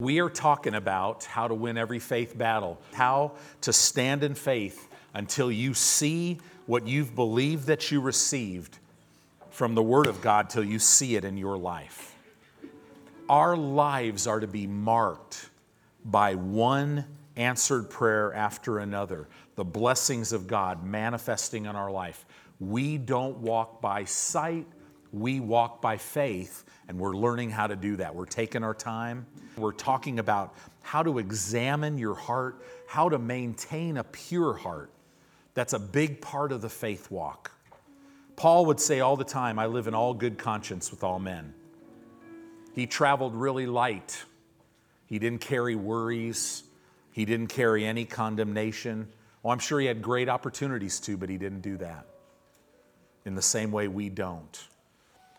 We are talking about how to win every faith battle, how to stand in faith until you see what you've believed that you received from the Word of God till you see it in your life. Our lives are to be marked by one answered prayer after another, the blessings of God manifesting in our life. We don't walk by sight, we walk by faith, and we're learning how to do that. We're taking our time. We're talking about how to examine your heart, how to maintain a pure heart. That's a big part of the faith walk. Paul would say all the time, I live in all good conscience with all men. He traveled really light. He didn't carry worries. He didn't carry any condemnation. Well, I'm sure he had great opportunities to, but he didn't do that in the same way we don't.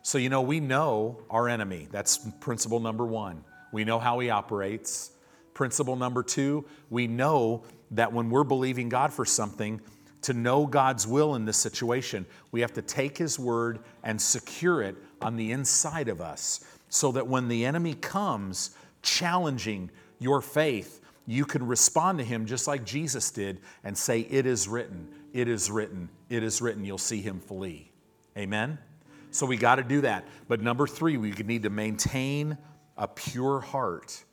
So, you know, we know our enemy. That's principle number one. We know how he operates. Principle number two, we know that when we're believing God for something, to know God's will in this situation, we have to take his word and secure it on the inside of us so that when the enemy comes challenging your faith, you can respond to him just like Jesus did and say, It is written, it is written, it is written. You'll see him flee. Amen? So we got to do that. But number three, we need to maintain a pure heart.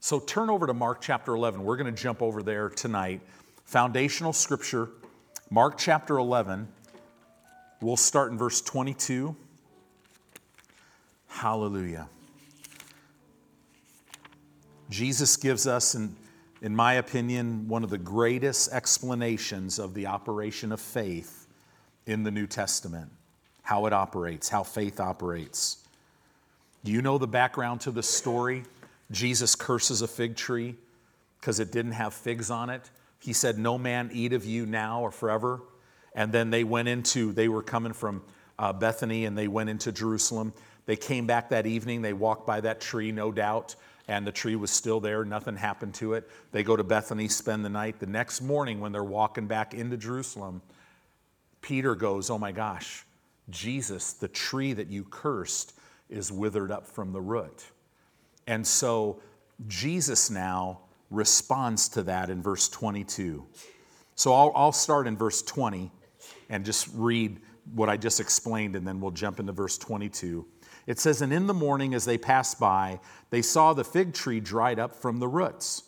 So turn over to Mark chapter 11. We're going to jump over there tonight. Foundational scripture, Mark chapter 11. We'll start in verse 22. Hallelujah. Jesus gives us, in, in my opinion, one of the greatest explanations of the operation of faith in the New Testament how it operates, how faith operates. Do you know the background to the story? Jesus curses a fig tree because it didn't have figs on it. He said, No man eat of you now or forever. And then they went into, they were coming from uh, Bethany and they went into Jerusalem. They came back that evening. They walked by that tree, no doubt, and the tree was still there. Nothing happened to it. They go to Bethany, spend the night. The next morning, when they're walking back into Jerusalem, Peter goes, Oh my gosh, Jesus, the tree that you cursed, is withered up from the root. And so Jesus now responds to that in verse 22. So I'll, I'll, start in verse 20 and just read what I just explained, and then we'll jump into verse 22. It says, And in the morning, as they passed by, they saw the fig tree dried up from the roots.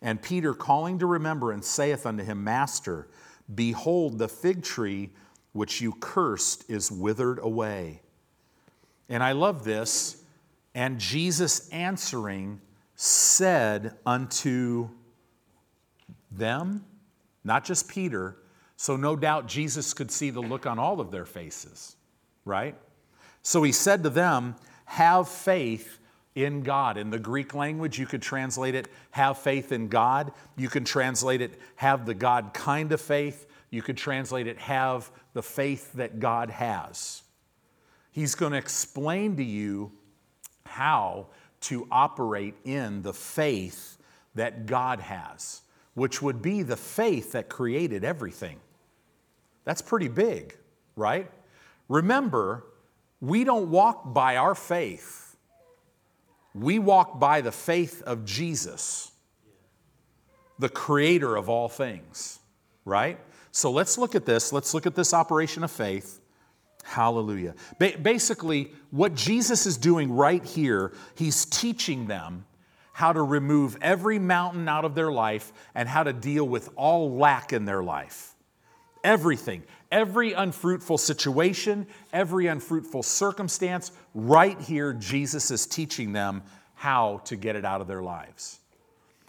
And Peter, calling to remembrance, saith unto him, Master, behold, the fig tree which you cursed is withered away. And I love this. And Jesus answering said unto them, not just Peter, so no doubt Jesus could see the look on all of their faces, right? So he said to them, Have faith in God. In the Greek language, you could translate it, Have faith in God. You can translate it, Have the God kind of faith. You could translate it, Have the faith that God has. He's going to explain to you how to operate in the faith that God has, which would be the faith that created everything. That's pretty big, right? Remember, we don't walk by our faith, we walk by the faith of Jesus, the creator of all things, right? So let's look at this. Let's look at this operation of faith. Hallelujah. Ba- basically, what Jesus is doing right here, he's teaching them how to remove every mountain out of their life and how to deal with all lack in their life. Everything, every unfruitful situation, every unfruitful circumstance, right here, Jesus is teaching them how to get it out of their lives.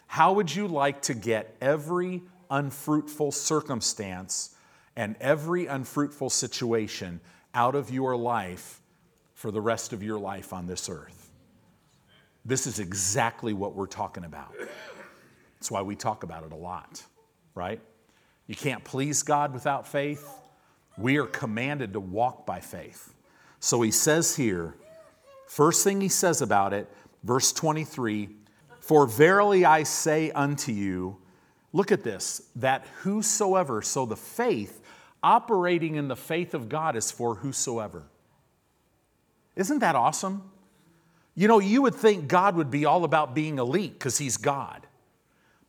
How would you like to get every unfruitful circumstance and every unfruitful situation out of your life for the rest of your life on this earth. This is exactly what we're talking about. That's why we talk about it a lot, right? You can't please God without faith. We are commanded to walk by faith. So he says here, first thing he says about it, verse 23 For verily I say unto you, Look at this that whosoever, so the faith, operating in the faith of God is for whosoever. Isn't that awesome? You know, you would think God would be all about being elite because he's God.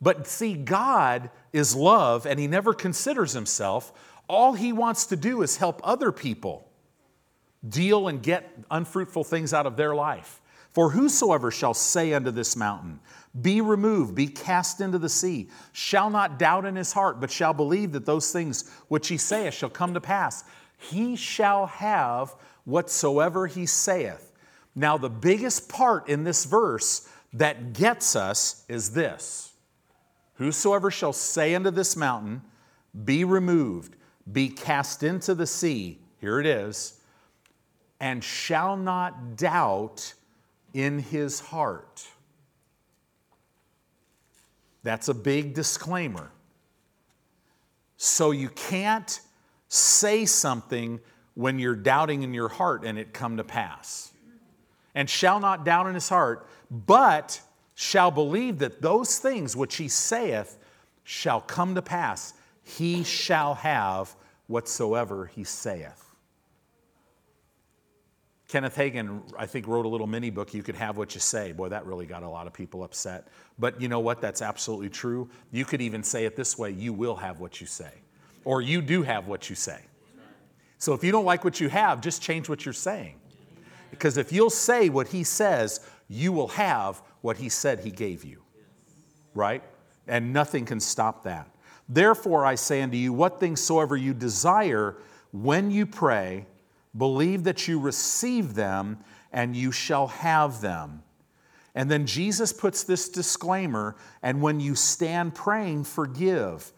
But see, God is love and he never considers himself. All he wants to do is help other people deal and get unfruitful things out of their life. For whosoever shall say unto this mountain, Be removed, be cast into the sea, shall not doubt in his heart, but shall believe that those things which he saith shall come to pass, he shall have whatsoever he saith. Now, the biggest part in this verse that gets us is this Whosoever shall say unto this mountain, Be removed, be cast into the sea, here it is, and shall not doubt in his heart. That's a big disclaimer. So you can't say something when you're doubting in your heart and it come to pass. And shall not doubt in his heart, but shall believe that those things which he saith shall come to pass. He shall have whatsoever he saith. Kenneth Hagin, I think, wrote a little mini book, You Could Have What You Say. Boy, that really got a lot of people upset. But you know what? That's absolutely true. You could even say it this way You will have what you say, or you do have what you say. So if you don't like what you have, just change what you're saying. Because if you'll say what he says, you will have what he said he gave you. Right? And nothing can stop that. Therefore, I say unto you, what things soever you desire when you pray, Believe that you receive them and you shall have them. And then Jesus puts this disclaimer and when you stand praying, forgive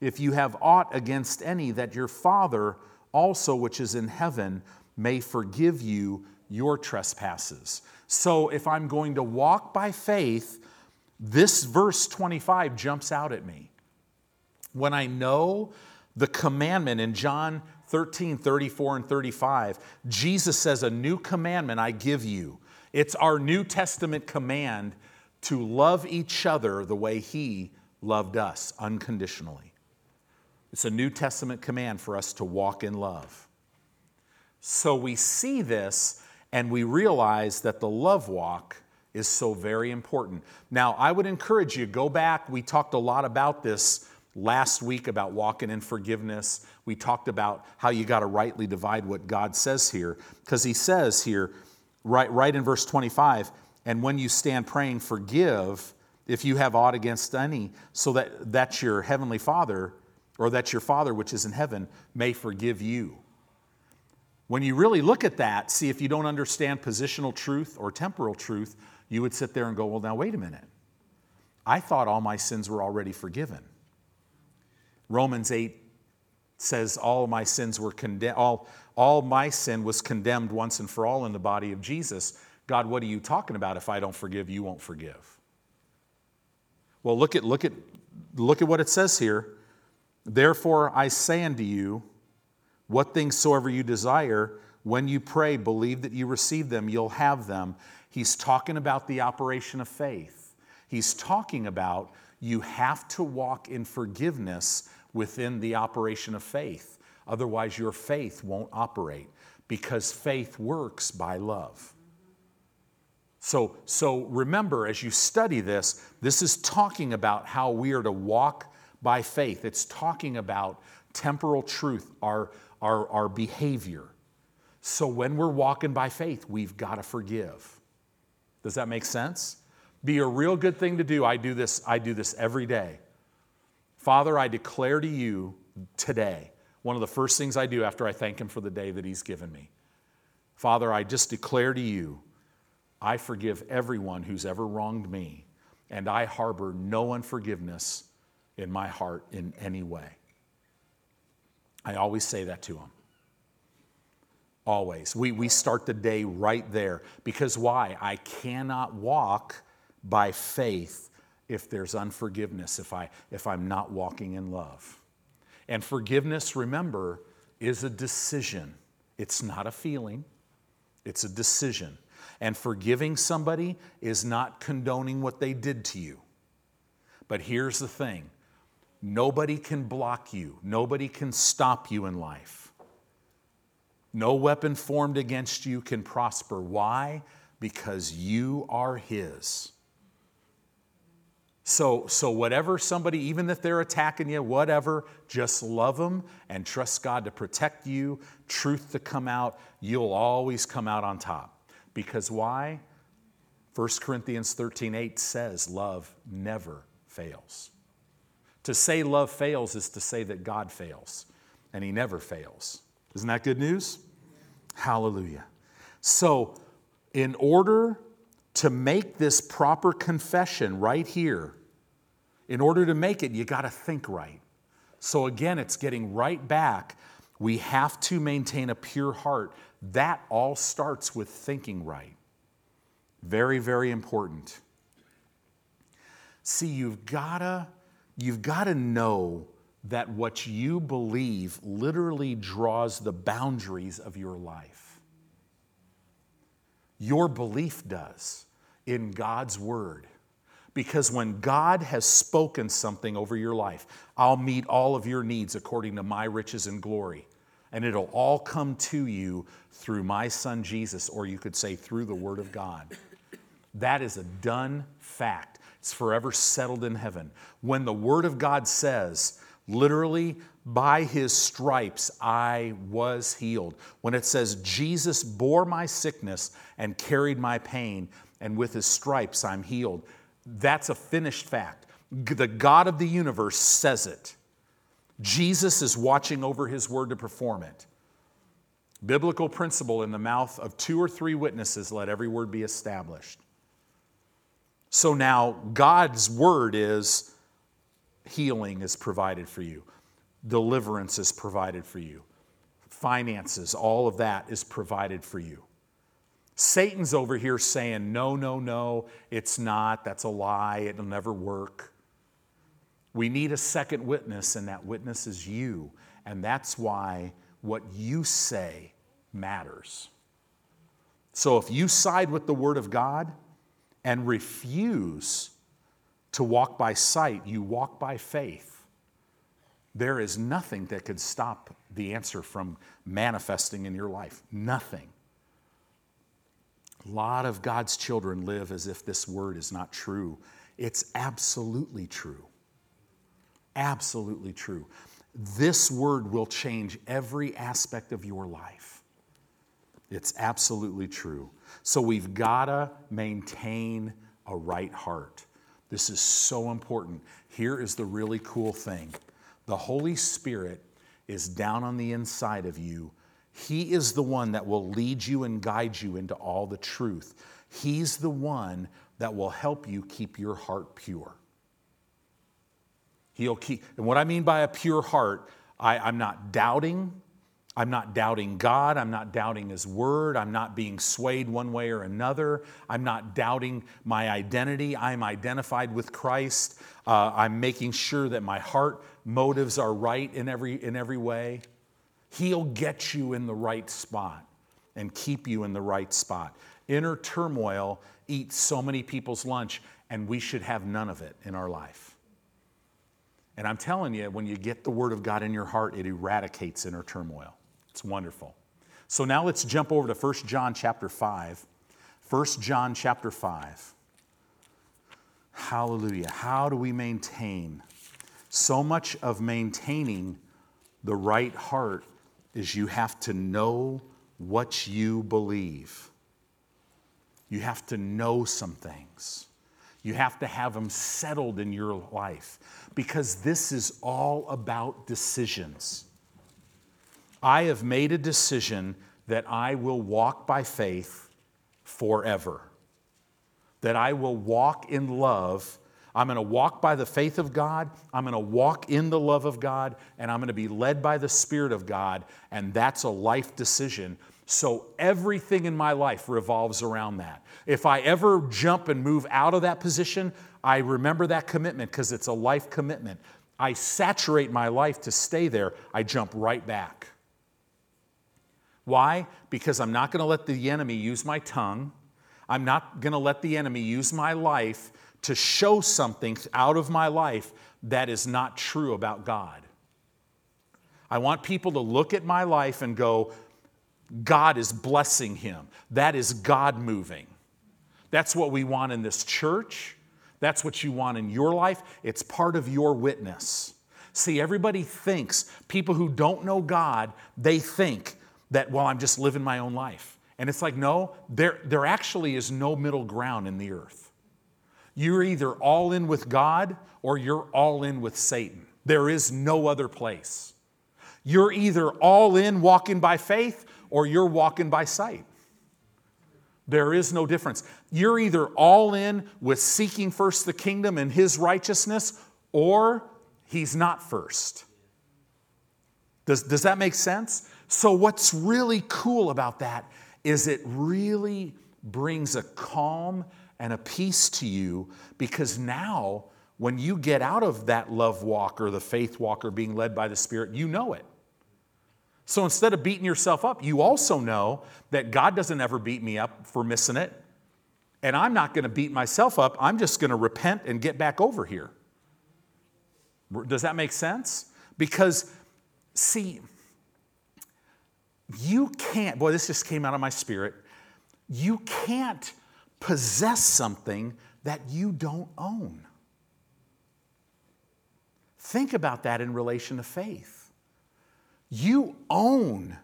if you have aught against any, that your Father also, which is in heaven, may forgive you your trespasses. So if I'm going to walk by faith, this verse 25 jumps out at me. When I know the commandment in John 13, 34, and 35, Jesus says, A new commandment I give you. It's our New Testament command to love each other the way He loved us unconditionally. It's a New Testament command for us to walk in love. So we see this and we realize that the love walk is so very important. Now, I would encourage you go back. We talked a lot about this last week about walking in forgiveness. We talked about how you got to rightly divide what God says here, because He says here, right, right in verse 25, and when you stand praying, forgive if you have aught against any, so that that your heavenly Father, or that your Father which is in heaven, may forgive you. When you really look at that, see if you don't understand positional truth or temporal truth, you would sit there and go, well, now wait a minute. I thought all my sins were already forgiven. Romans 8 says all my sins were condemned, all, all my sin was condemned once and for all in the body of Jesus. God, what are you talking about? If I don't forgive, you won't forgive. Well, look at, look at, look at what it says here. Therefore, I say unto you, what things soever you desire, when you pray, believe that you receive them, you'll have them. He's talking about the operation of faith. He's talking about you have to walk in forgiveness within the operation of faith. Otherwise, your faith won't operate because faith works by love. So, so remember, as you study this, this is talking about how we are to walk by faith. It's talking about temporal truth, our, our, our behavior. So when we're walking by faith, we've got to forgive. Does that make sense? Be a real good thing to do. I do this, I do this every day. Father, I declare to you today, one of the first things I do after I thank Him for the day that He's given me. Father, I just declare to you, I forgive everyone who's ever wronged me, and I harbor no unforgiveness in my heart in any way. I always say that to Him. Always. We, we start the day right there. Because why? I cannot walk by faith if there's unforgiveness, if, I, if I'm not walking in love. And forgiveness, remember, is a decision. It's not a feeling, it's a decision. And forgiving somebody is not condoning what they did to you. But here's the thing nobody can block you, nobody can stop you in life. No weapon formed against you can prosper. Why? because you are His. So, so whatever somebody, even if they're attacking you, whatever, just love them and trust God to protect you, truth to come out. You'll always come out on top. Because why? 1 Corinthians 13 8 says, love never fails. To say love fails is to say that God fails, and He never fails. Isn't that good news? Hallelujah. So, in order to make this proper confession right here, in order to make it, you got to think right. So, again, it's getting right back. We have to maintain a pure heart. That all starts with thinking right. Very, very important. See, you've gotta, you've gotta know that what you believe literally draws the boundaries of your life. Your belief does in God's word. Because when God has spoken something over your life, I'll meet all of your needs according to my riches and glory. And it'll all come to you through my son Jesus, or you could say through the word of God. That is a done fact. It's forever settled in heaven. When the word of God says, literally, by his stripes I was healed. When it says, Jesus bore my sickness and carried my pain, and with his stripes I'm healed, that's a finished fact. The God of the universe says it. Jesus is watching over his word to perform it. Biblical principle in the mouth of two or three witnesses, let every word be established. So now God's word is healing is provided for you, deliverance is provided for you, finances, all of that is provided for you. Satan's over here saying, no, no, no, it's not. That's a lie. It'll never work. We need a second witness, and that witness is you. And that's why what you say matters. So if you side with the Word of God, and refuse to walk by sight, you walk by faith, there is nothing that could stop the answer from manifesting in your life. Nothing. A lot of God's children live as if this word is not true. It's absolutely true. Absolutely true. This word will change every aspect of your life. It's absolutely true. So we've got to maintain a right heart. This is so important. Here is the really cool thing the Holy Spirit is down on the inside of you. He is the one that will lead you and guide you into all the truth. He's the one that will help you keep your heart pure. He'll keep, and what I mean by a pure heart, I, I'm not doubting, I'm not doubting God. I'm not doubting His Word. I'm not being swayed one way or another. I'm not doubting my identity. I'm identified with Christ. Uh, I'm making sure that my heart motives are right in every, in every way. He'll get you in the right spot and keep you in the right spot. Inner turmoil eats so many people's lunch, and we should have none of it in our life. And I'm telling you, when you get the Word of God in your heart, it eradicates inner turmoil. It's wonderful. So now let's jump over to 1 John chapter 5. 1 John chapter 5. Hallelujah. How do we maintain? So much of maintaining the right heart is you have to know what you believe. You have to know some things. You have to have them settled in your life because this is all about decisions. I have made a decision that I will walk by faith forever, that I will walk in love. I'm going to walk by the faith of God. I'm going to walk in the love of God, and I'm going to be led by the Spirit of God. And that's a life decision. So everything in my life revolves around that. If I ever jump and move out of that position, I remember that commitment because it's a life commitment. I saturate my life to stay there, I jump right back. Why? Because I'm not going to let the enemy use my tongue. I'm not going to let the enemy use my life to show something out of my life that is not true about God. I want people to look at my life and go, God is blessing him. That is God moving. That's what we want in this church. That's what you want in your life. It's part of your witness. See, everybody thinks, people who don't know God, they think that, well, I'm just living my own life. And it's like, no, there, there actually is no middle ground in the earth. You're either all in with God or you're all in with Satan. There is no other place. You're either all in walking by faith or you're walking by sight. There is no difference. You're either all in with seeking first the kingdom and his righteousness or he's not first. Does, does that make sense? So, what's really cool about that is it really brings a calm and a peace to you because now, when you get out of that love walk or the faith walk or being led by the Spirit, you know it. So instead of beating yourself up, you also know that God doesn't ever beat me up for missing it. And I'm not going to beat myself up. I'm just going to repent and get back over here. Does that make sense? Because, see, you can't, boy, this just came out of my spirit. You can't possess something that you don't own. Think about that in relation to faith. You own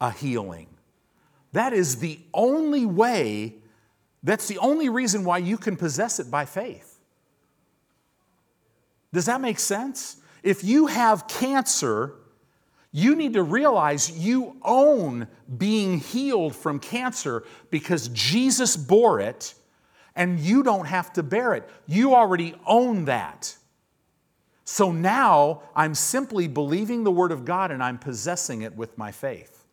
a healing. That is the only way, that's the only reason why you can possess it by faith. Does that make sense? If you have cancer, you need to realize you own being healed from cancer because Jesus bore it and you don't have to bear it. You already own that. So now I'm simply believing the Word of God and I'm possessing it with my faith.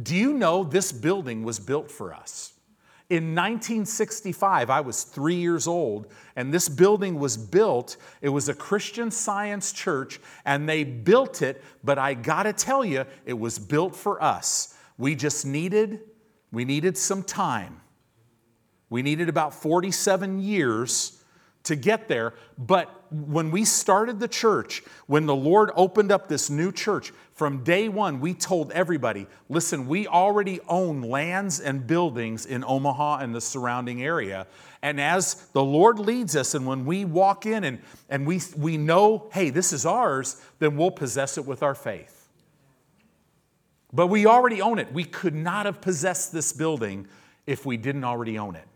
Do you know this building was built for us? In 1965, I was three years old, and this building was built. It was a Christian science church, and they built it, but I gotta tell you, it was built for us. We just needed, we needed some time. We needed about 47 years to get there. But when we started the church, when the Lord opened up this new church, from day one, we told everybody listen, we already own lands and buildings in Omaha and the surrounding area. And as the Lord leads us, and when we walk in and, and we, we know, hey, this is ours, then we'll possess it with our faith. But we already own it. We could not have possessed this building if we didn't already own it.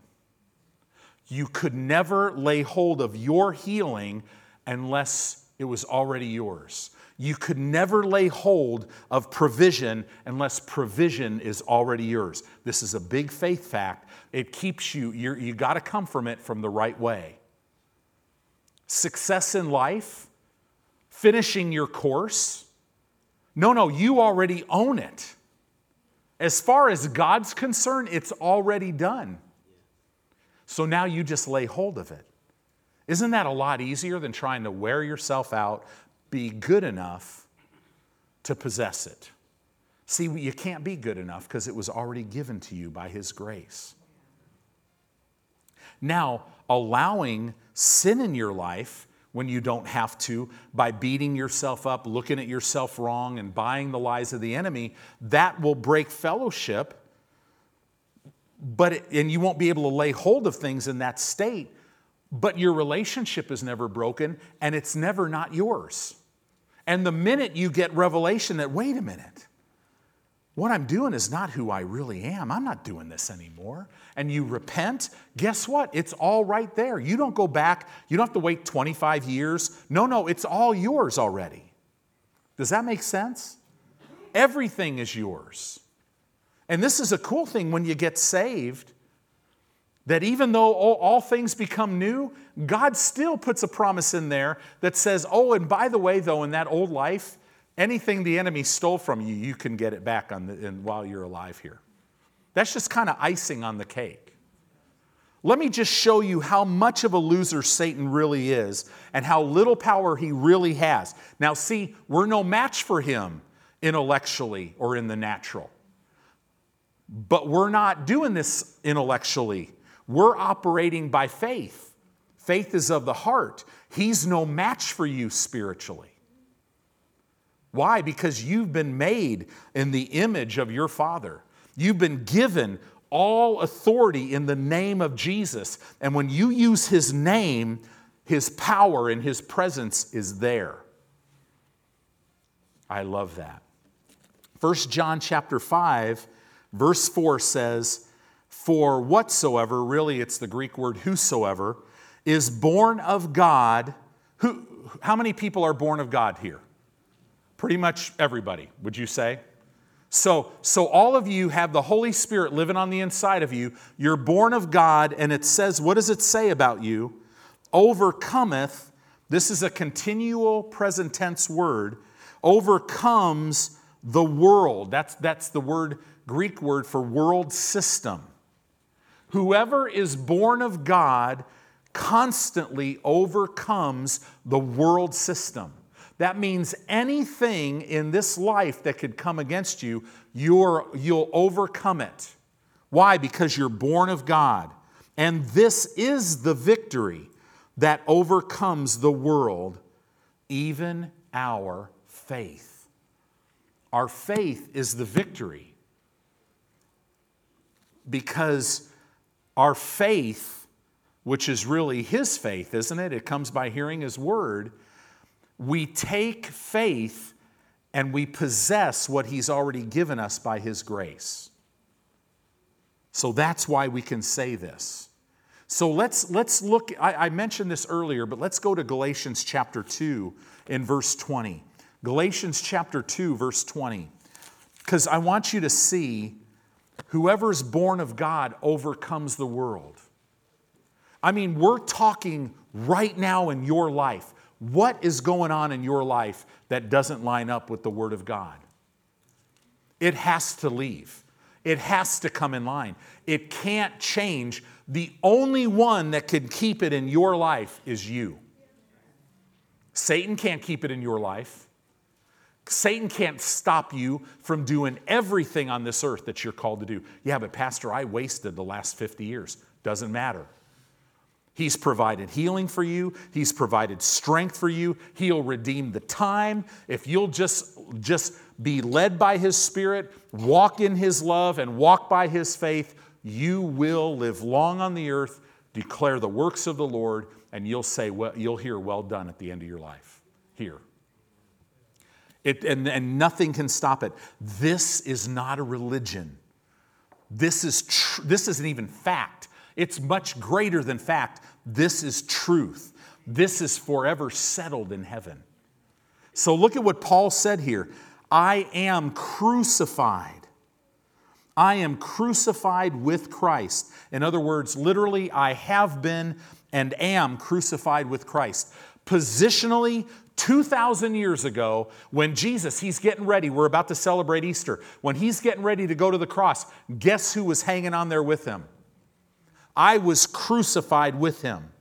You could never lay hold of your healing unless it was already yours. You could never lay hold of provision unless provision is already yours. This is a big faith fact. It keeps you, you you got to come from it from the right way. Success in life, finishing your course. No, no, you already own it. As far as God's concerned, it's already done. So now you just lay hold of it. Isn't that a lot easier than trying to wear yourself out, be good enough to possess it. See, you can't be good enough because it was already given to you by His grace. Now, allowing sin in your life when you don't have to by beating yourself up, looking at yourself wrong, and buying the lies of the enemy, that will break fellowship. But it, and you won't be able to lay hold of things in that state. But your relationship is never broken, and it's never not yours. And the minute you get revelation that, wait a minute, what I'm doing is not who I really am. I'm not doing this anymore. And you repent, guess what? It's all right there. You don't go back, you don't have to wait 25 years. No, no, it's all yours already. Does that make sense? Everything is yours. And this is a cool thing when you get saved that even though all, all, things become new, God still puts a promise in there that says, oh, and by the way, though, in that old life, anything the enemy stole from you, you can get it back on the, in, while you're alive here. That's just kind of icing on the cake. Let me just show you how much of a loser Satan really is and how little power he really has. Now, see, we're no match for him intellectually or in the natural. But we're not doing this intellectually we're operating by faith. Faith is of the heart. He's no match for you spiritually. Why? Because you've been made in the image of your Father. You've been given all authority in the name of Jesus. And when you use his name, his power and his presence is there. I love that. 1 John chapter 5 verse 4 says, "For whatsoever, really it's the Greek word whosoever, is born of God, who how many people are born of God here? Pretty much everybody, would you say? So, so all of you have the Holy Spirit living on the inside of you. You're born of God, and it says, what does it say about you? Overcometh, this is a continual present tense word, overcomes the world. That's, that's the word, Greek word for world system. Whoever is born of God constantly overcomes the world system. That means anything in this life that could come against you, you're, you'll overcome it. Why? Because you're born of God. And this is the victory that overcomes the world, even our faith. Our faith is the victory. Because our faith, which is really His faith, isn't it? It comes by hearing His word we take faith and we possess what He's already given us by His grace. So that's why we can say this. So let's, let's look, I, I mentioned this earlier, but let's go to Galatians chapter 2 in verse 20. Galatians chapter 2, verse 20. Because I want you to see whoever's born of God overcomes the world. I mean, we're talking right now in your life. What is going on in your life that doesn't line up with the Word of God? It has to leave. It has to come in line. It can't change. The only one that can keep it in your life is you. Satan can't keep it in your life. Satan can't stop you from doing everything on this earth that you're called to do. Yeah, but Pastor, I wasted the last 50 years. Doesn't matter. He's provided healing for you. He's provided strength for you. He'll redeem the time. If you'll just, just be led by His Spirit, walk in His love, and walk by His faith, you will live long on the earth, declare the works of the Lord, and you'll say, well, you'll hear, well done at the end of your life. Here. It, and, and nothing can stop it. This is not a religion. This, is tr- this isn't even fact. It's much greater than fact. This is truth. This is forever settled in heaven. So look at what Paul said here I am crucified. I am crucified with Christ. In other words, literally, I have been and am crucified with Christ. Positionally, 2,000 years ago, when Jesus, he's getting ready, we're about to celebrate Easter, when he's getting ready to go to the cross, guess who was hanging on there with him? I was crucified with him.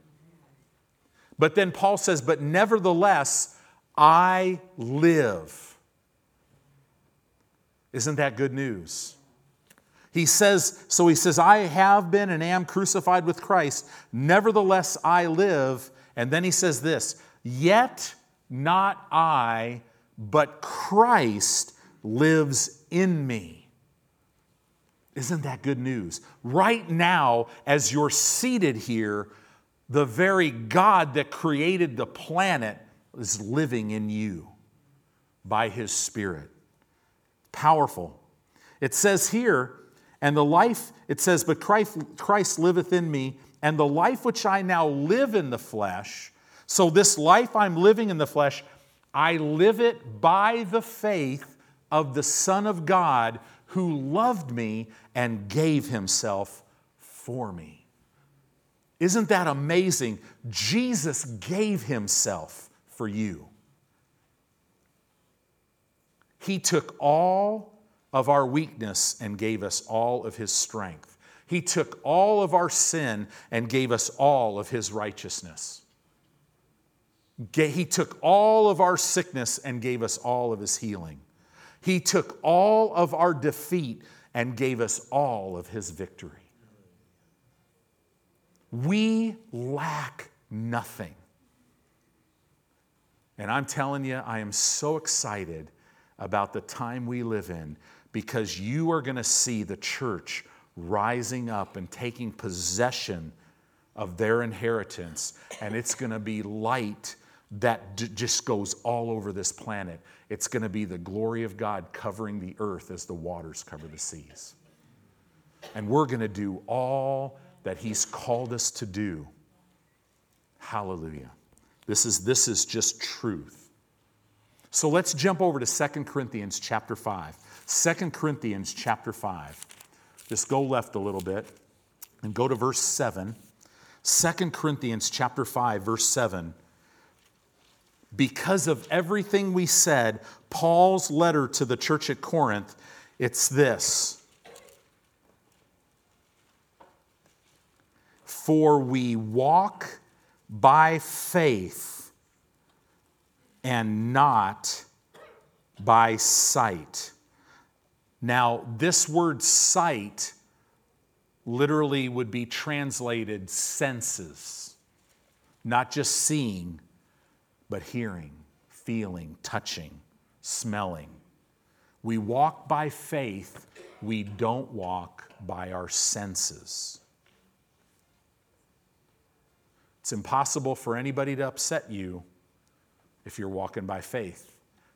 But then Paul says, But nevertheless, I live. Isn't that good news? He says, so he says, I have been and am crucified with Christ. Nevertheless, I live. And then he says this, yet not I, but Christ lives in me. Isn't that good news? Right now, as you're seated here, the very God that created the planet is living in you by his Spirit. Powerful. It says here, and the life, it says, but Christ, Christ liveth in me, and the life which I now live in the flesh, so this life I'm living in the flesh, I live it by the faith of the Son of God who loved me and gave himself for me. Isn't that amazing? Jesus gave himself for you. He took all of our weakness and gave us all of his strength. He took all of our sin and gave us all of his righteousness. He took all of our sickness and gave us all of his healing. He took all of our defeat and gave us all of his victory. We lack nothing. And I'm telling you, I am so excited about the time we live in because you are going to see the church rising up and taking possession of their inheritance, and it's going to be light that d- just goes all over this planet. It's going to be the glory of God covering the earth as the waters cover the seas. And we're going to do all that He's called us to do. Hallelujah. This is, this is just truth. So let's jump over to 2 Corinthians chapter 5. 2 Corinthians chapter 5. Just go left a little bit and go to verse 7. 2 Corinthians chapter 5 verse 7 because of everything we said, Paul's letter to the church at Corinth, it's this. For we walk by faith and not by sight. Now, this word sight literally would be translated senses, not just seeing, but hearing, feeling, touching, smelling. We walk by faith, we don't walk by our senses. It's impossible for anybody to upset you if you're walking by faith.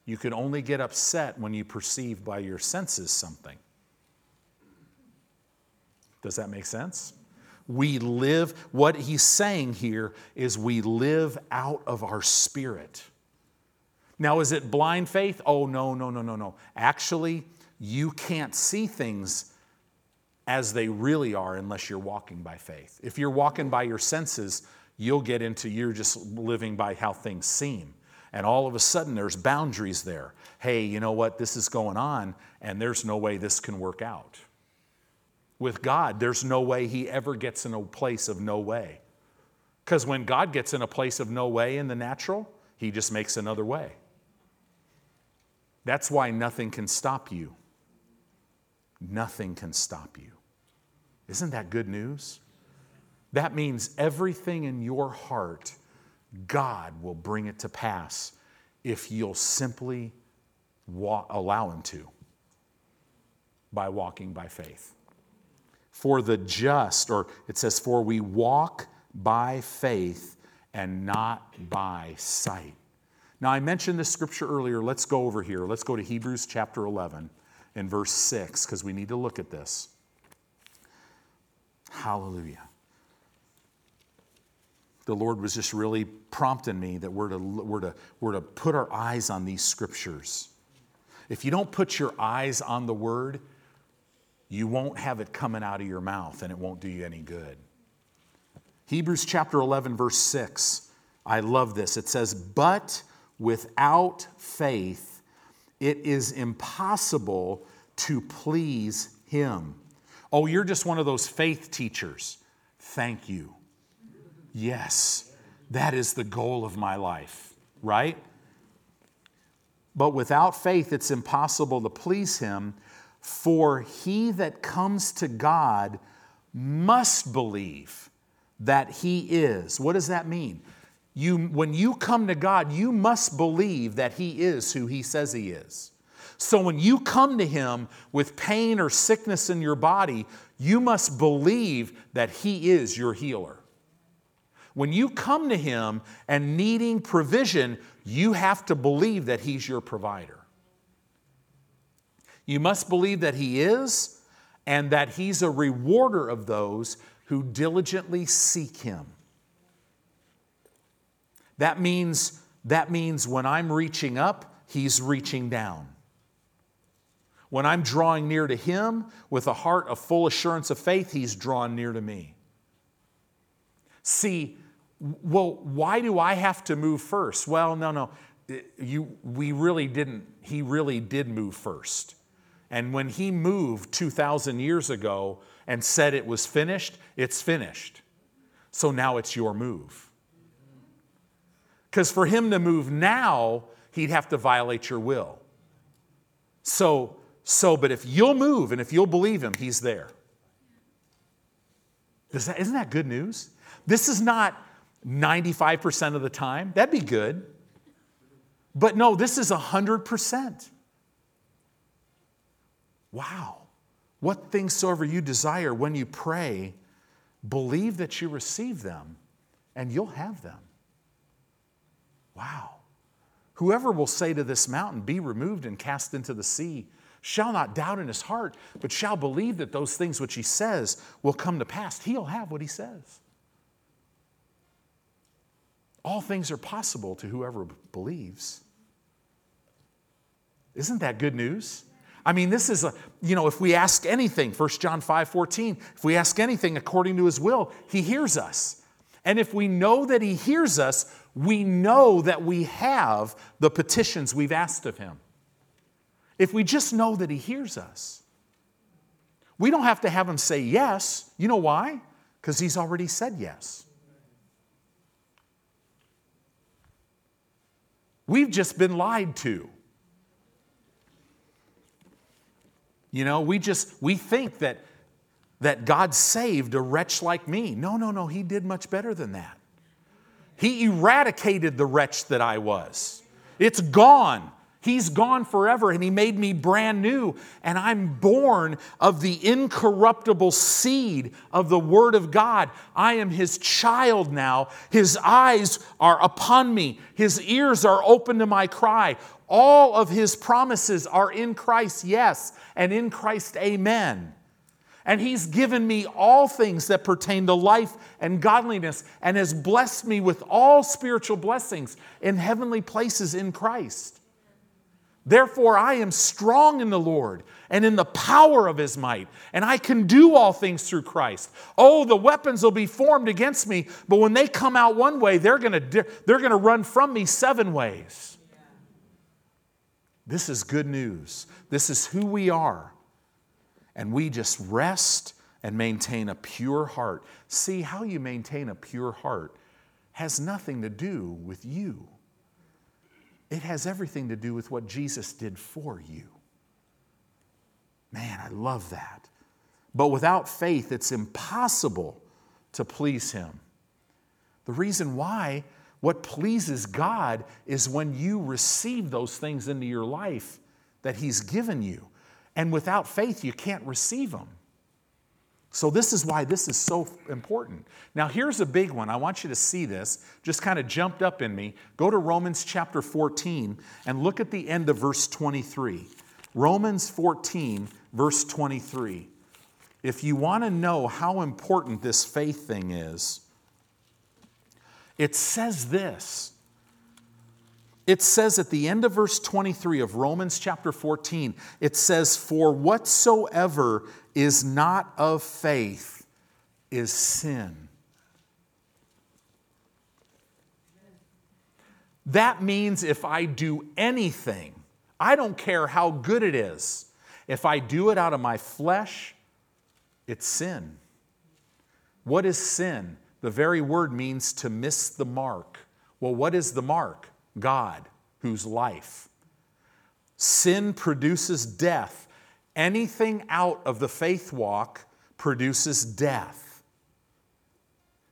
You can only get upset when you perceive by your senses something. Does that make sense? We live, what he's saying here is we live out of our spirit. Now, is it blind faith? Oh, no, no, no, no, no. Actually, you can't see things as they really are unless you're walking by faith. If you're walking by your senses, you'll get into you're just living by how things seem. And all of a sudden, there's boundaries there. Hey, you know what? This is going on, and there's no way this can work out. With God, there's no way he ever gets in a place of no way. Because when God gets in a place of no way in the natural, he just makes another way. That's why nothing can stop you. Nothing can stop you. Isn't that good news? That means everything in your heart, God will bring it to pass if you'll simply wa- allow Him to by walking by faith. For the just, or it says, for we walk by faith and not by sight. Now, I mentioned this scripture earlier. Let's go over here. Let's go to Hebrews chapter 11 and verse 6 because we need to look at this. Hallelujah. The Lord was just really prompting me that we're to, we're, to, we're to put our eyes on these scriptures. If you don't put your eyes on the word, you won't have it coming out of your mouth and it won't do you any good. Hebrews chapter 11, verse 6. I love this. It says, But without faith, it is impossible to please him. Oh, you're just one of those faith teachers. Thank you. Yes, that is the goal of my life, right? But without faith, it's impossible to please him. For he that comes to God must believe that he is. What does that mean? You, when you come to God, you must believe that he is who he says he is. So when you come to him with pain or sickness in your body, you must believe that he is your healer. When you come to him and needing provision, you have to believe that he's your provider. You must believe that He is and that He's a rewarder of those who diligently seek Him. That means, that means when I'm reaching up, He's reaching down. When I'm drawing near to Him with a heart of full assurance of faith, He's drawn near to me. See, well, why do I have to move first? Well, no, no. You, we really didn't. He really did move first. And when he moved 2,000 years ago and said it was finished, it's finished. So now it's your move. Because for him to move now, he'd have to violate your will. So, so, but if you'll move and if you'll believe him, he's there. That, isn't that good news? This is not 95% of the time. That'd be good. But no, this is 100%. Wow. What things soever you desire when you pray, believe that you receive them and you'll have them. Wow. Whoever will say to this mountain, Be removed and cast into the sea, shall not doubt in his heart, but shall believe that those things which he says will come to pass. He'll have what he says. All things are possible to whoever believes. Isn't that good news? I mean, this is a, you know, if we ask anything, 1 John 5 14, if we ask anything according to his will, he hears us. And if we know that he hears us, we know that we have the petitions we've asked of him. If we just know that he hears us, we don't have to have him say yes. You know why? Because he's already said yes. We've just been lied to. You know, we just we think that that God saved a wretch like me. No, no, no, he did much better than that. He eradicated the wretch that I was. It's gone. He's gone forever and He made me brand new. And I'm born of the incorruptible seed of the Word of God. I am His child now. His eyes are upon me, His ears are open to my cry. All of His promises are in Christ, yes, and in Christ, amen. And he's given me all things that pertain to life and godliness and has blessed me with all spiritual blessings in heavenly places in Christ. Therefore, I am strong in the Lord and in the power of his might, and I can do all things through Christ. Oh, the weapons will be formed against me, but when they come out one way, they're going to they're going to run from me seven ways. This is good news. This is who we are and we just rest and maintain a pure heart. See, how you maintain a pure heart has nothing to do with you, it has everything to do with what Jesus did for you. Man, I love that. But without faith, it's impossible to please Him. The reason why, what pleases God is when you receive those things into your life that He's given you. And without faith, you can't receive them. So, this is why this is so important. Now, here's a big one. I want you to see this. Just kind of jumped up in me. Go to Romans chapter 14 and look at the end of verse 23. Romans 14, verse 23. If you want to know how important this faith thing is, it says this it says at the end of verse 23 of Romans chapter 14, it says, For whatsoever is not of faith is sin. That means if I do anything, I don't care how good it is, if I do it out of my flesh, it's sin. What is sin? The very word means to miss the mark. Well, what is the mark? God, whose life. Sin produces death. Anything out of the faith walk produces death.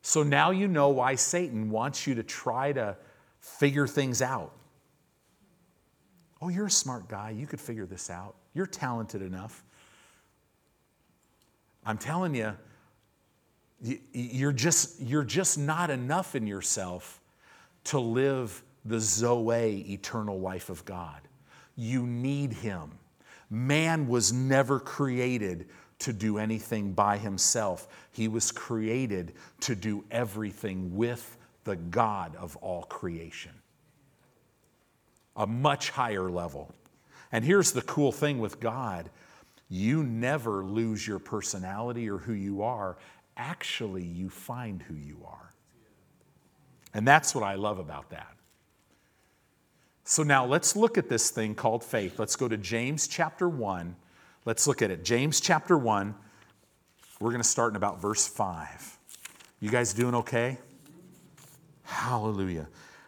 So now you know why Satan wants you to try to figure things out. Oh, you're a smart guy. You could figure this out. You're talented enough. I'm telling you, you're just, you're just not enough in yourself to live the Zoe, eternal life of God. You need Him. Man was never created to do anything by himself, he was created to do everything with the God of all creation. A much higher level. And here's the cool thing with God you never lose your personality or who you are. Actually, you find who you are. And that's what I love about that. So now let's look at this thing called faith. Let's go to James chapter 1. Let's look at it. James chapter 1. We're going to start in about verse 5. You guys doing okay? Hallelujah.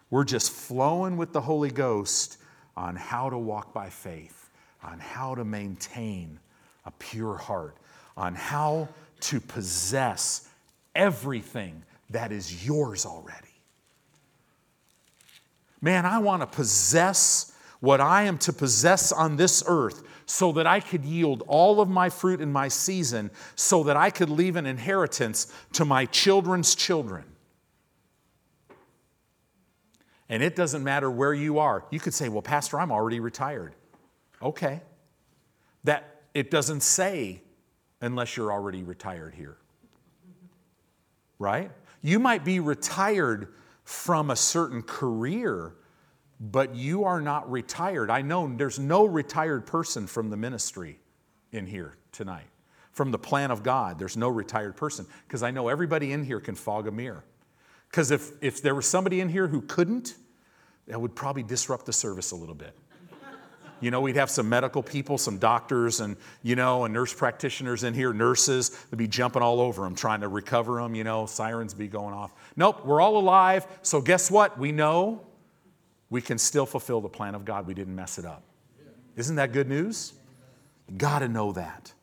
We're just flowing with the Holy Ghost on how to walk by faith, on how to maintain a pure heart, on how to possess everything that is yours already. Man, I want to possess what I am to possess on this earth so that I could yield all of my fruit in my season, so that I could leave an inheritance to my children's children. And it doesn't matter where you are. You could say, Well, Pastor, I'm already retired. Okay. That it doesn't say unless you're already retired here. Right? You might be retired from a certain career, but you are not retired. I know there's no retired person from the ministry in here tonight. From the plan of God, there's no retired person because I know everybody in here can fog a mirror. Because if, if there was somebody in here who couldn't, that would probably disrupt the service a little bit. You know, we'd have some medical people, some doctors, and, you know, and nurse practitioners in here, nurses, they'd be jumping all over them, trying to recover them, you know, sirens be going off. Nope, we're all alive. So guess what? We know we can still fulfill the plan of God. We didn't mess it up. Isn't that good news? You Got to know that.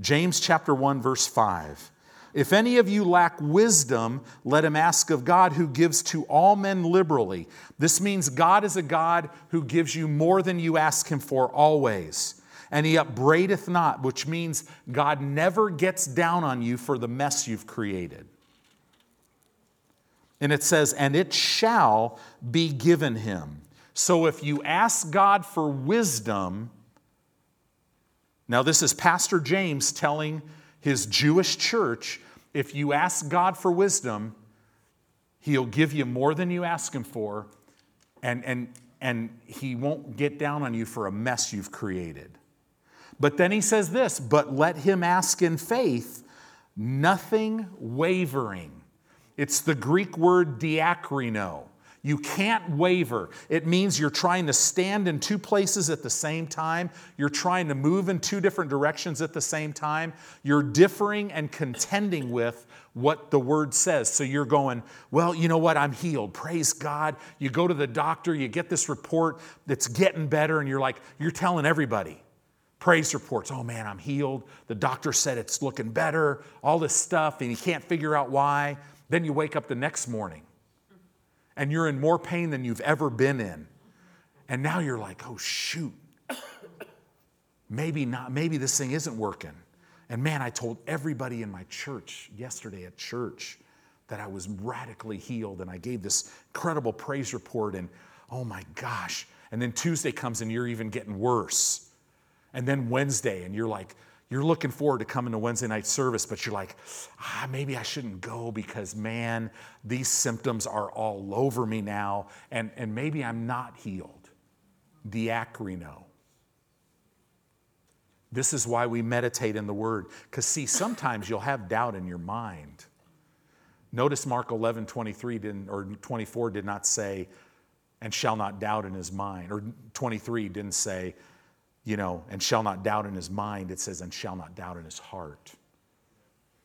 James chapter 1, verse 5. If any of you lack wisdom, let him ask of God who gives to all men liberally. This means God is a God who gives you more than you ask him for always. And he upbraideth not, which means God never gets down on you for the mess you've created. And it says, and it shall be given him. So if you ask God for wisdom, now this is Pastor James telling his Jewish church if you ask God for wisdom, He'll give you more than you ask Him for, and, and, and He won't get down on you for a mess you've created. But then He says this, but let him ask in faith, nothing wavering. It's the Greek word diakrino. You can't waver. It means you're trying to stand in two places at the same time. You're trying to move in two different directions at the same time. You're differing and contending with what the word says. So you're going, well, you know what? I'm healed. Praise God. You go to the doctor, you get this report that's getting better, and you're like, you're telling everybody. Praise reports. Oh man, I'm healed. The doctor said it's looking better, all this stuff, and you can't figure out why. Then you wake up the next morning and you're in more pain than you've ever been in. And now you're like, oh, shoot. Maybe not, maybe this thing isn't working. And man, I told everybody in my church yesterday at church that I was radically healed and I gave this incredible praise report and oh my gosh. And then Tuesday comes and you're even getting worse. And then Wednesday and you're like, you're looking forward to coming to Wednesday night service, but you're like, ah, maybe I shouldn't go because, man, these symptoms are all over me now, and, and maybe I'm not healed. Diakrino. This is why we meditate in the Word, because see, sometimes you'll have doubt in your mind. Notice Mark 11, 23 didn't, or 24 did not say, and shall not doubt in his mind, or 23 didn't say, you know, and shall not doubt in his mind. It says, and shall not doubt in his heart.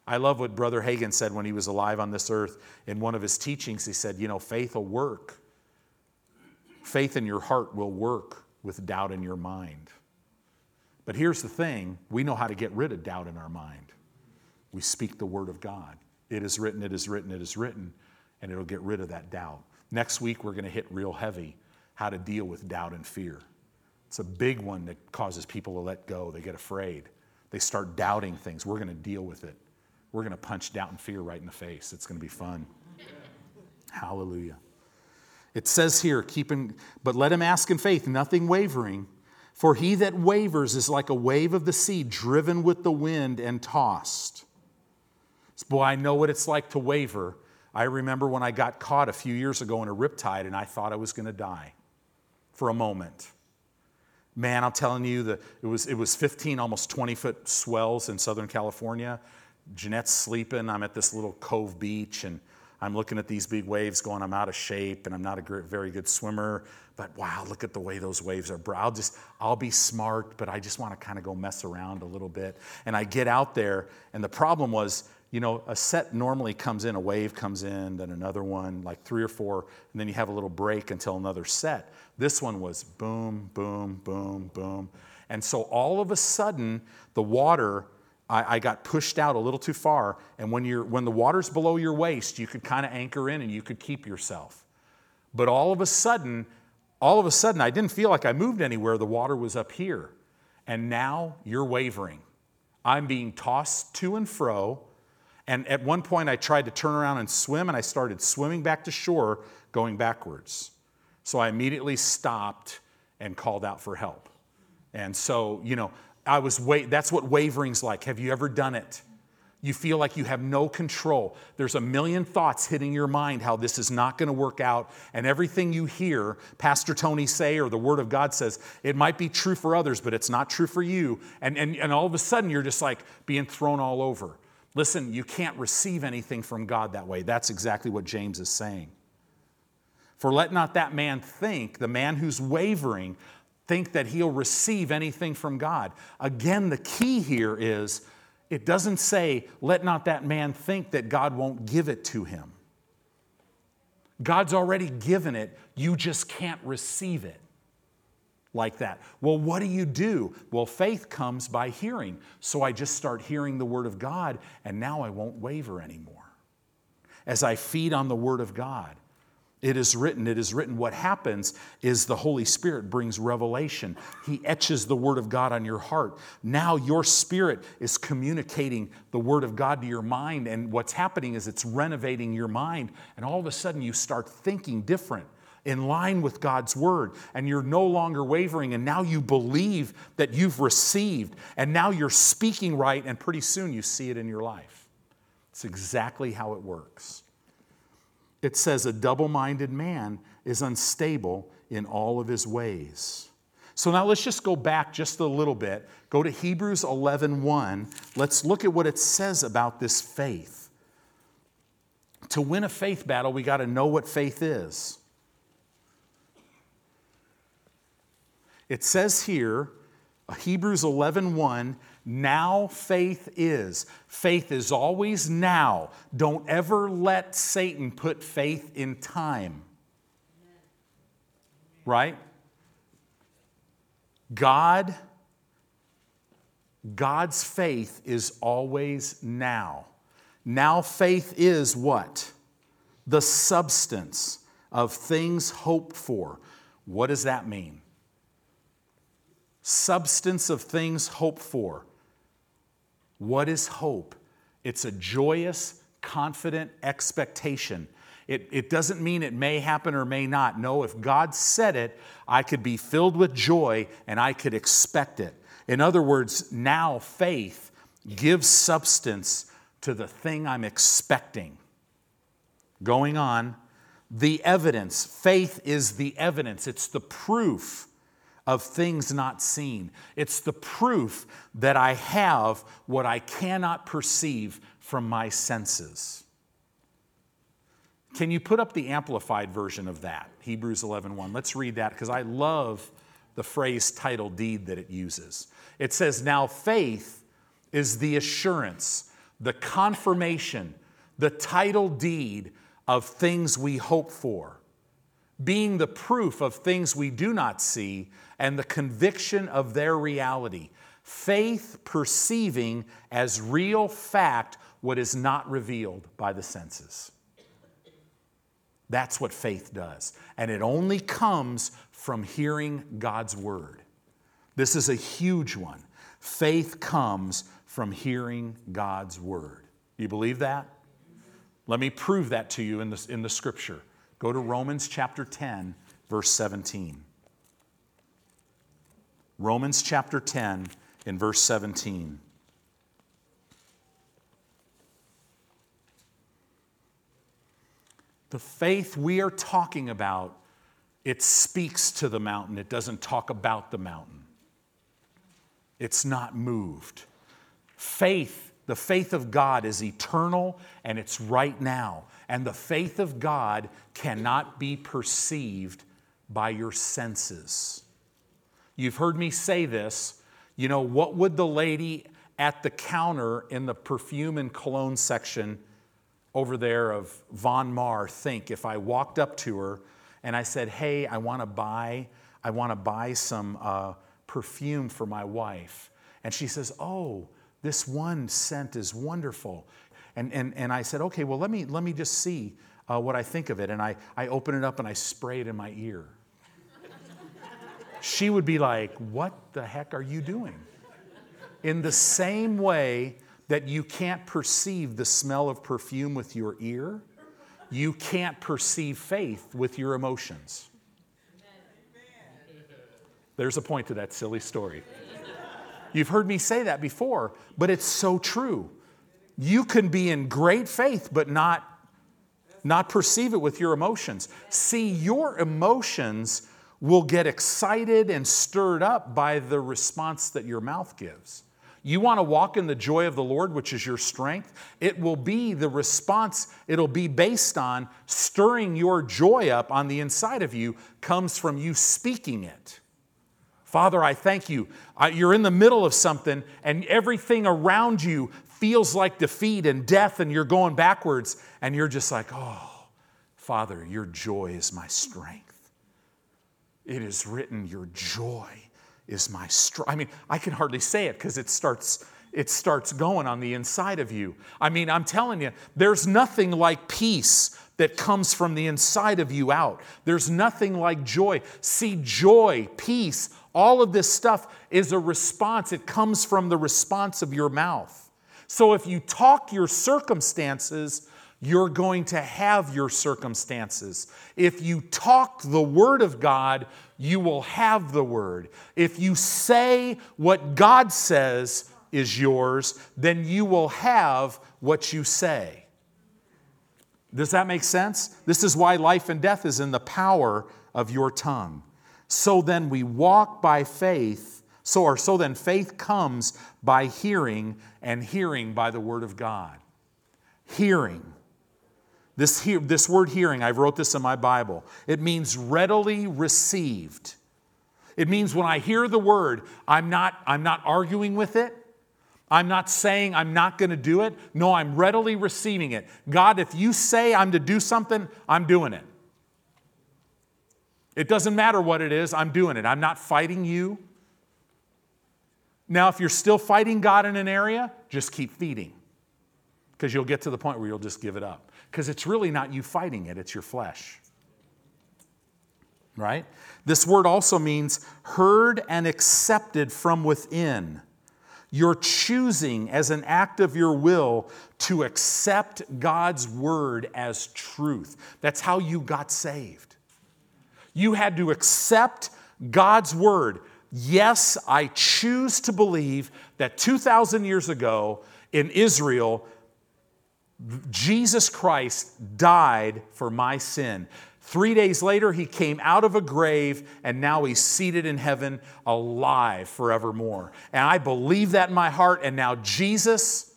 I love what Brother Hagin said when he was alive on this earth. In one of his teachings, he said, You know, faith will work. Faith in your heart will work with doubt in your mind. But here's the thing we know how to get rid of doubt in our mind. We speak the word of God. It is written, it is written, it is written, and it'll get rid of that doubt. Next week, we're going to hit real heavy how to deal with doubt and fear. It's a big one that causes people to let go. They get afraid. They start doubting things. We're going to deal with it. We're going to punch doubt and fear right in the face. It's going to be fun. Hallelujah. It says here, keeping, but let him ask in faith, nothing wavering. For he that wavers is like a wave of the sea, driven with the wind and tossed. Boy, I know what it's like to waver. I remember when I got caught a few years ago in a riptide and I thought I was going to die for a moment. Man, I'm telling you, the, it, was, it was 15, almost 20 foot swells in Southern California. Jeanette's sleeping. I'm at this little cove beach and I'm looking at these big waves going, I'm out of shape and I'm not a very good swimmer. But wow, look at the way those waves are. I'll just, I'll be smart, but I just want to kind of go mess around a little bit. And I get out there, and the problem was, you know, a set normally comes in, a wave comes in, then another one, like three or four, and then you have a little break until another set. This one was boom, boom, boom, boom. And so all of a sudden, the water, I, I got pushed out a little too far. And when, you're, when the water's below your waist, you could kind of anchor in and you could keep yourself. But all of a sudden, all of a sudden, I didn't feel like I moved anywhere. The water was up here. And now you're wavering. I'm being tossed to and fro. And at one point, I tried to turn around and swim, and I started swimming back to shore, going backwards. So I immediately stopped and called out for help. And so, you know, I was wait that's what wavering's like. Have you ever done it? You feel like you have no control. There's a million thoughts hitting your mind how this is not going to work out. And everything you hear Pastor Tony say or the Word of God says, it might be true for others, but it's not true for you. And, and, and all of a sudden, you're just like being thrown all over. Listen, you can't receive anything from God that way. That's exactly what James is saying. For let not that man think, the man who's wavering, think that he'll receive anything from God. Again, the key here is it doesn't say, let not that man think that God won't give it to him. God's already given it, you just can't receive it like that. Well, what do you do? Well, faith comes by hearing. So I just start hearing the Word of God, and now I won't waver anymore. As I feed on the Word of God, it is written, it is written. What happens is the Holy Spirit brings revelation. He etches the Word of God on your heart. Now your spirit is communicating the Word of God to your mind, and what's happening is it's renovating your mind, and all of a sudden you start thinking different. In line with God's word, and you're no longer wavering, and now you believe that you've received, and now you're speaking right, and pretty soon you see it in your life. It's exactly how it works it says a double minded man is unstable in all of his ways. So now let's just go back just a little bit. Go to Hebrews 11 1. Let's look at what it says about this faith. To win a faith battle, we got to know what faith is. It says here, Hebrews 11 1, now faith is. Faith is always now. Don't ever let Satan put faith in time. Right? God, God's faith is always now. Now faith is what? The substance of things hoped for. What does that mean? Substance of things hoped for. What is hope? It's a joyous, confident expectation. It, it doesn't mean it may happen or may not. No, if God said it, I could be filled with joy and I could expect it. In other words, now faith gives substance to the thing I'm expecting. Going on, the evidence. Faith is the evidence, it's the proof of things not seen. It's the proof that I have what I cannot perceive from my senses. Can you put up the amplified version of that? Hebrews 11:1. Let's read that because I love the phrase title deed that it uses. It says, "Now faith is the assurance, the confirmation, the title deed of things we hope for." being the proof of things we do not see and the conviction of their reality. Faith perceiving as real fact what is not revealed by the senses. That's what faith does. And it only comes from hearing God's word. This is a huge one. Faith comes from hearing God's word. You believe that? Let me prove that to you in the, in the scripture. Go to Romans chapter 10, verse 17. Romans chapter 10, in verse 17. The faith we are talking about, it speaks to the mountain. It doesn't talk about the mountain. It's not moved. Faith, the faith of God is eternal and it's right now. And the faith of God cannot be perceived by your senses. You've heard me say this. You know, what would the lady at the counter in the perfume and cologne section over there of Von Maur think if I walked up to her and I said, "Hey, I want to buy, I want to buy some uh, perfume for my wife," and she says, "Oh, this one scent is wonderful. And, and, and I said, okay, well, let me, let me just see uh, what I think of it. And I, I open it up and I spray it in my ear. She would be like, What the heck are you doing? In the same way that you can't perceive the smell of perfume with your ear, you can't perceive faith with your emotions. There's a point to that silly story. You've heard me say that before, but it's so true. You can be in great faith, but not, not perceive it with your emotions. See, your emotions will get excited and stirred up by the response that your mouth gives. You want to walk in the joy of the Lord, which is your strength. It will be the response, it'll be based on stirring your joy up on the inside of you, comes from you speaking it. Father, I thank you. You're in the middle of something, and everything around you feels like defeat and death, and you're going backwards, and you're just like, oh, Father, your joy is my strength. It is written, your joy is my strength. I mean, I can hardly say it because it starts. It starts going on the inside of you. I mean, I'm telling you, there's nothing like peace that comes from the inside of you out. There's nothing like joy. See, joy, peace, all of this stuff is a response. It comes from the response of your mouth. So if you talk your circumstances, you're going to have your circumstances. If you talk the Word of God, you will have the Word. If you say what God says is yours, then you will have what you say. Does that make sense? This is why life and death is in the power of your tongue. So then we walk by faith. So, or so then faith comes by hearing, and hearing by the word of God. Hearing. This, this word hearing, I wrote this in my Bible. It means readily received. It means when I hear the word, I'm not, I'm not arguing with it. I'm not saying I'm not going to do it. No, I'm readily receiving it. God, if you say I'm to do something, I'm doing it. It doesn't matter what it is, I'm doing it. I'm not fighting you. Now, if you're still fighting God in an area, just keep feeding because you'll get to the point where you'll just give it up. Because it's really not you fighting it, it's your flesh. Right? This word also means heard and accepted from within. You're choosing as an act of your will to accept God's word as truth. That's how you got saved. You had to accept God's word. Yes, I choose to believe that 2,000 years ago in Israel, Jesus Christ died for my sin. Three days later, he came out of a grave, and now he's seated in heaven, alive forevermore. And I believe that in my heart, and now Jesus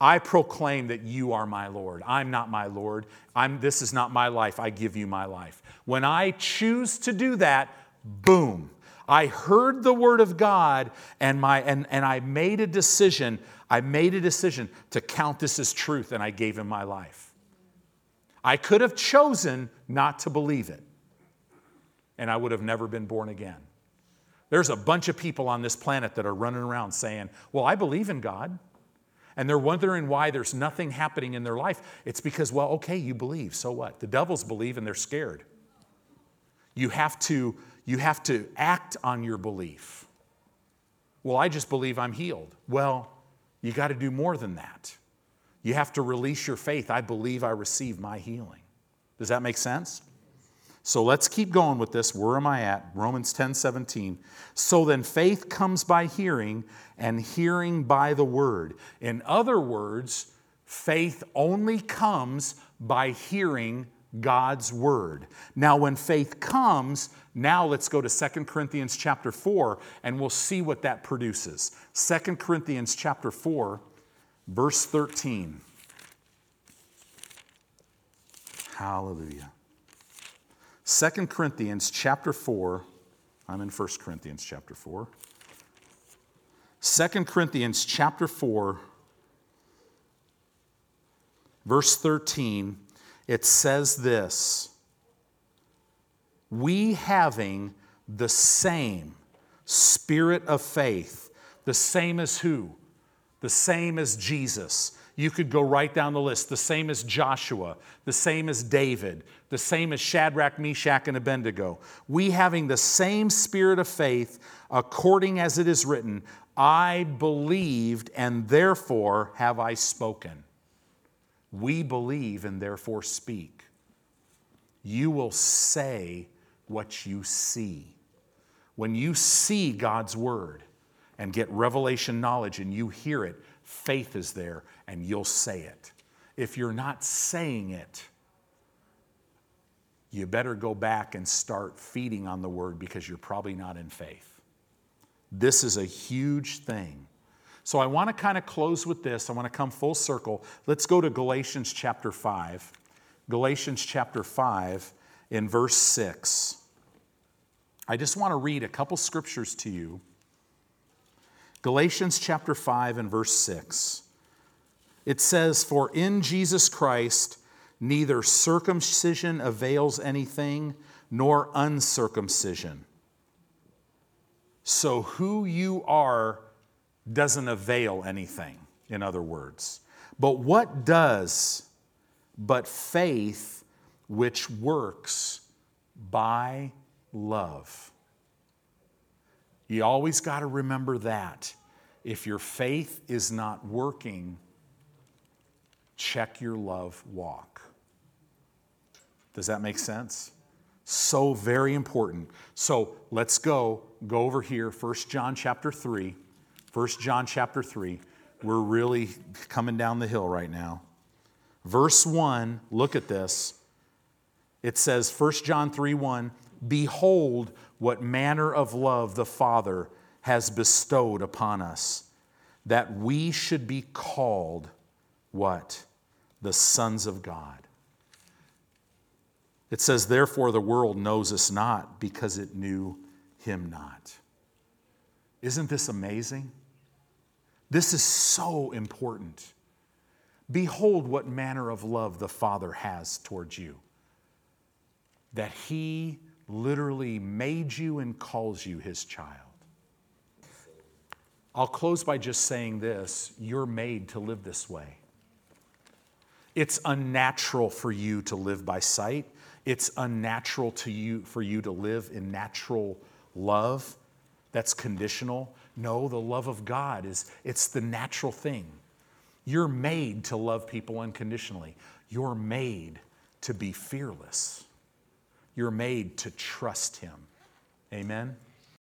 I proclaim that you are my Lord. I'm not my Lord. I'm, this is not my life. I give you my life. When I choose to do that, boom. I heard the word of God and, my, and, and I made a decision. I made a decision to count this as truth and I gave him my life. I could have chosen not to believe it and I would have never been born again. There's a bunch of people on this planet that are running around saying, Well, I believe in God and they're wondering why there's nothing happening in their life, it's because, well, okay, you believe, so what? The devils believe and they're scared. You have to, you have to act on your belief. Well, I just believe I'm healed. Well, you got to do more than that. You have to release your faith. I believe I receive my healing. Does that make sense? So let's keep going with this. Where am I at? Romans 10 17. So then faith comes by hearing, and hearing by the word. In other words, faith only comes by hearing God's word. Now, when faith comes, now let's go to 2 Corinthians chapter 4, and we'll see what that produces. 2 Corinthians chapter 4, verse 13. Hallelujah. 2 Corinthians chapter 4, I'm in 1 Corinthians chapter 4. 2 Corinthians chapter 4, verse 13, it says this We having the same spirit of faith, the same as who? The same as Jesus. You could go right down the list. The same as Joshua, the same as David, the same as Shadrach, Meshach, and Abednego. We having the same spirit of faith, according as it is written, I believed and therefore have I spoken. We believe and therefore speak. You will say what you see. When you see God's word and get revelation knowledge and you hear it, faith is there and you'll say it. If you're not saying it, you better go back and start feeding on the word because you're probably not in faith. This is a huge thing. So I want to kind of close with this. I want to come full circle. Let's go to Galatians chapter 5. Galatians chapter 5 in verse 6. I just want to read a couple scriptures to you. Galatians chapter 5 and verse 6. It says, For in Jesus Christ neither circumcision avails anything, nor uncircumcision. So who you are doesn't avail anything, in other words. But what does but faith which works by love? You always got to remember that. If your faith is not working, check your love walk. Does that make sense? So very important. So let's go go over here 1 John chapter 3. 1 John chapter 3. We're really coming down the hill right now. Verse 1, look at this. It says 1 John 3 1, Behold, what manner of love the Father has bestowed upon us, that we should be called what? The sons of God. It says, Therefore the world knows us not because it knew him not. Isn't this amazing? This is so important. Behold, what manner of love the Father has towards you. That he literally made you and calls you his child. I'll close by just saying this you're made to live this way. It's unnatural for you to live by sight. It's unnatural to you for you to live in natural love that's conditional. No, the love of God is it's the natural thing. You're made to love people unconditionally. You're made to be fearless. You're made to trust him. Amen.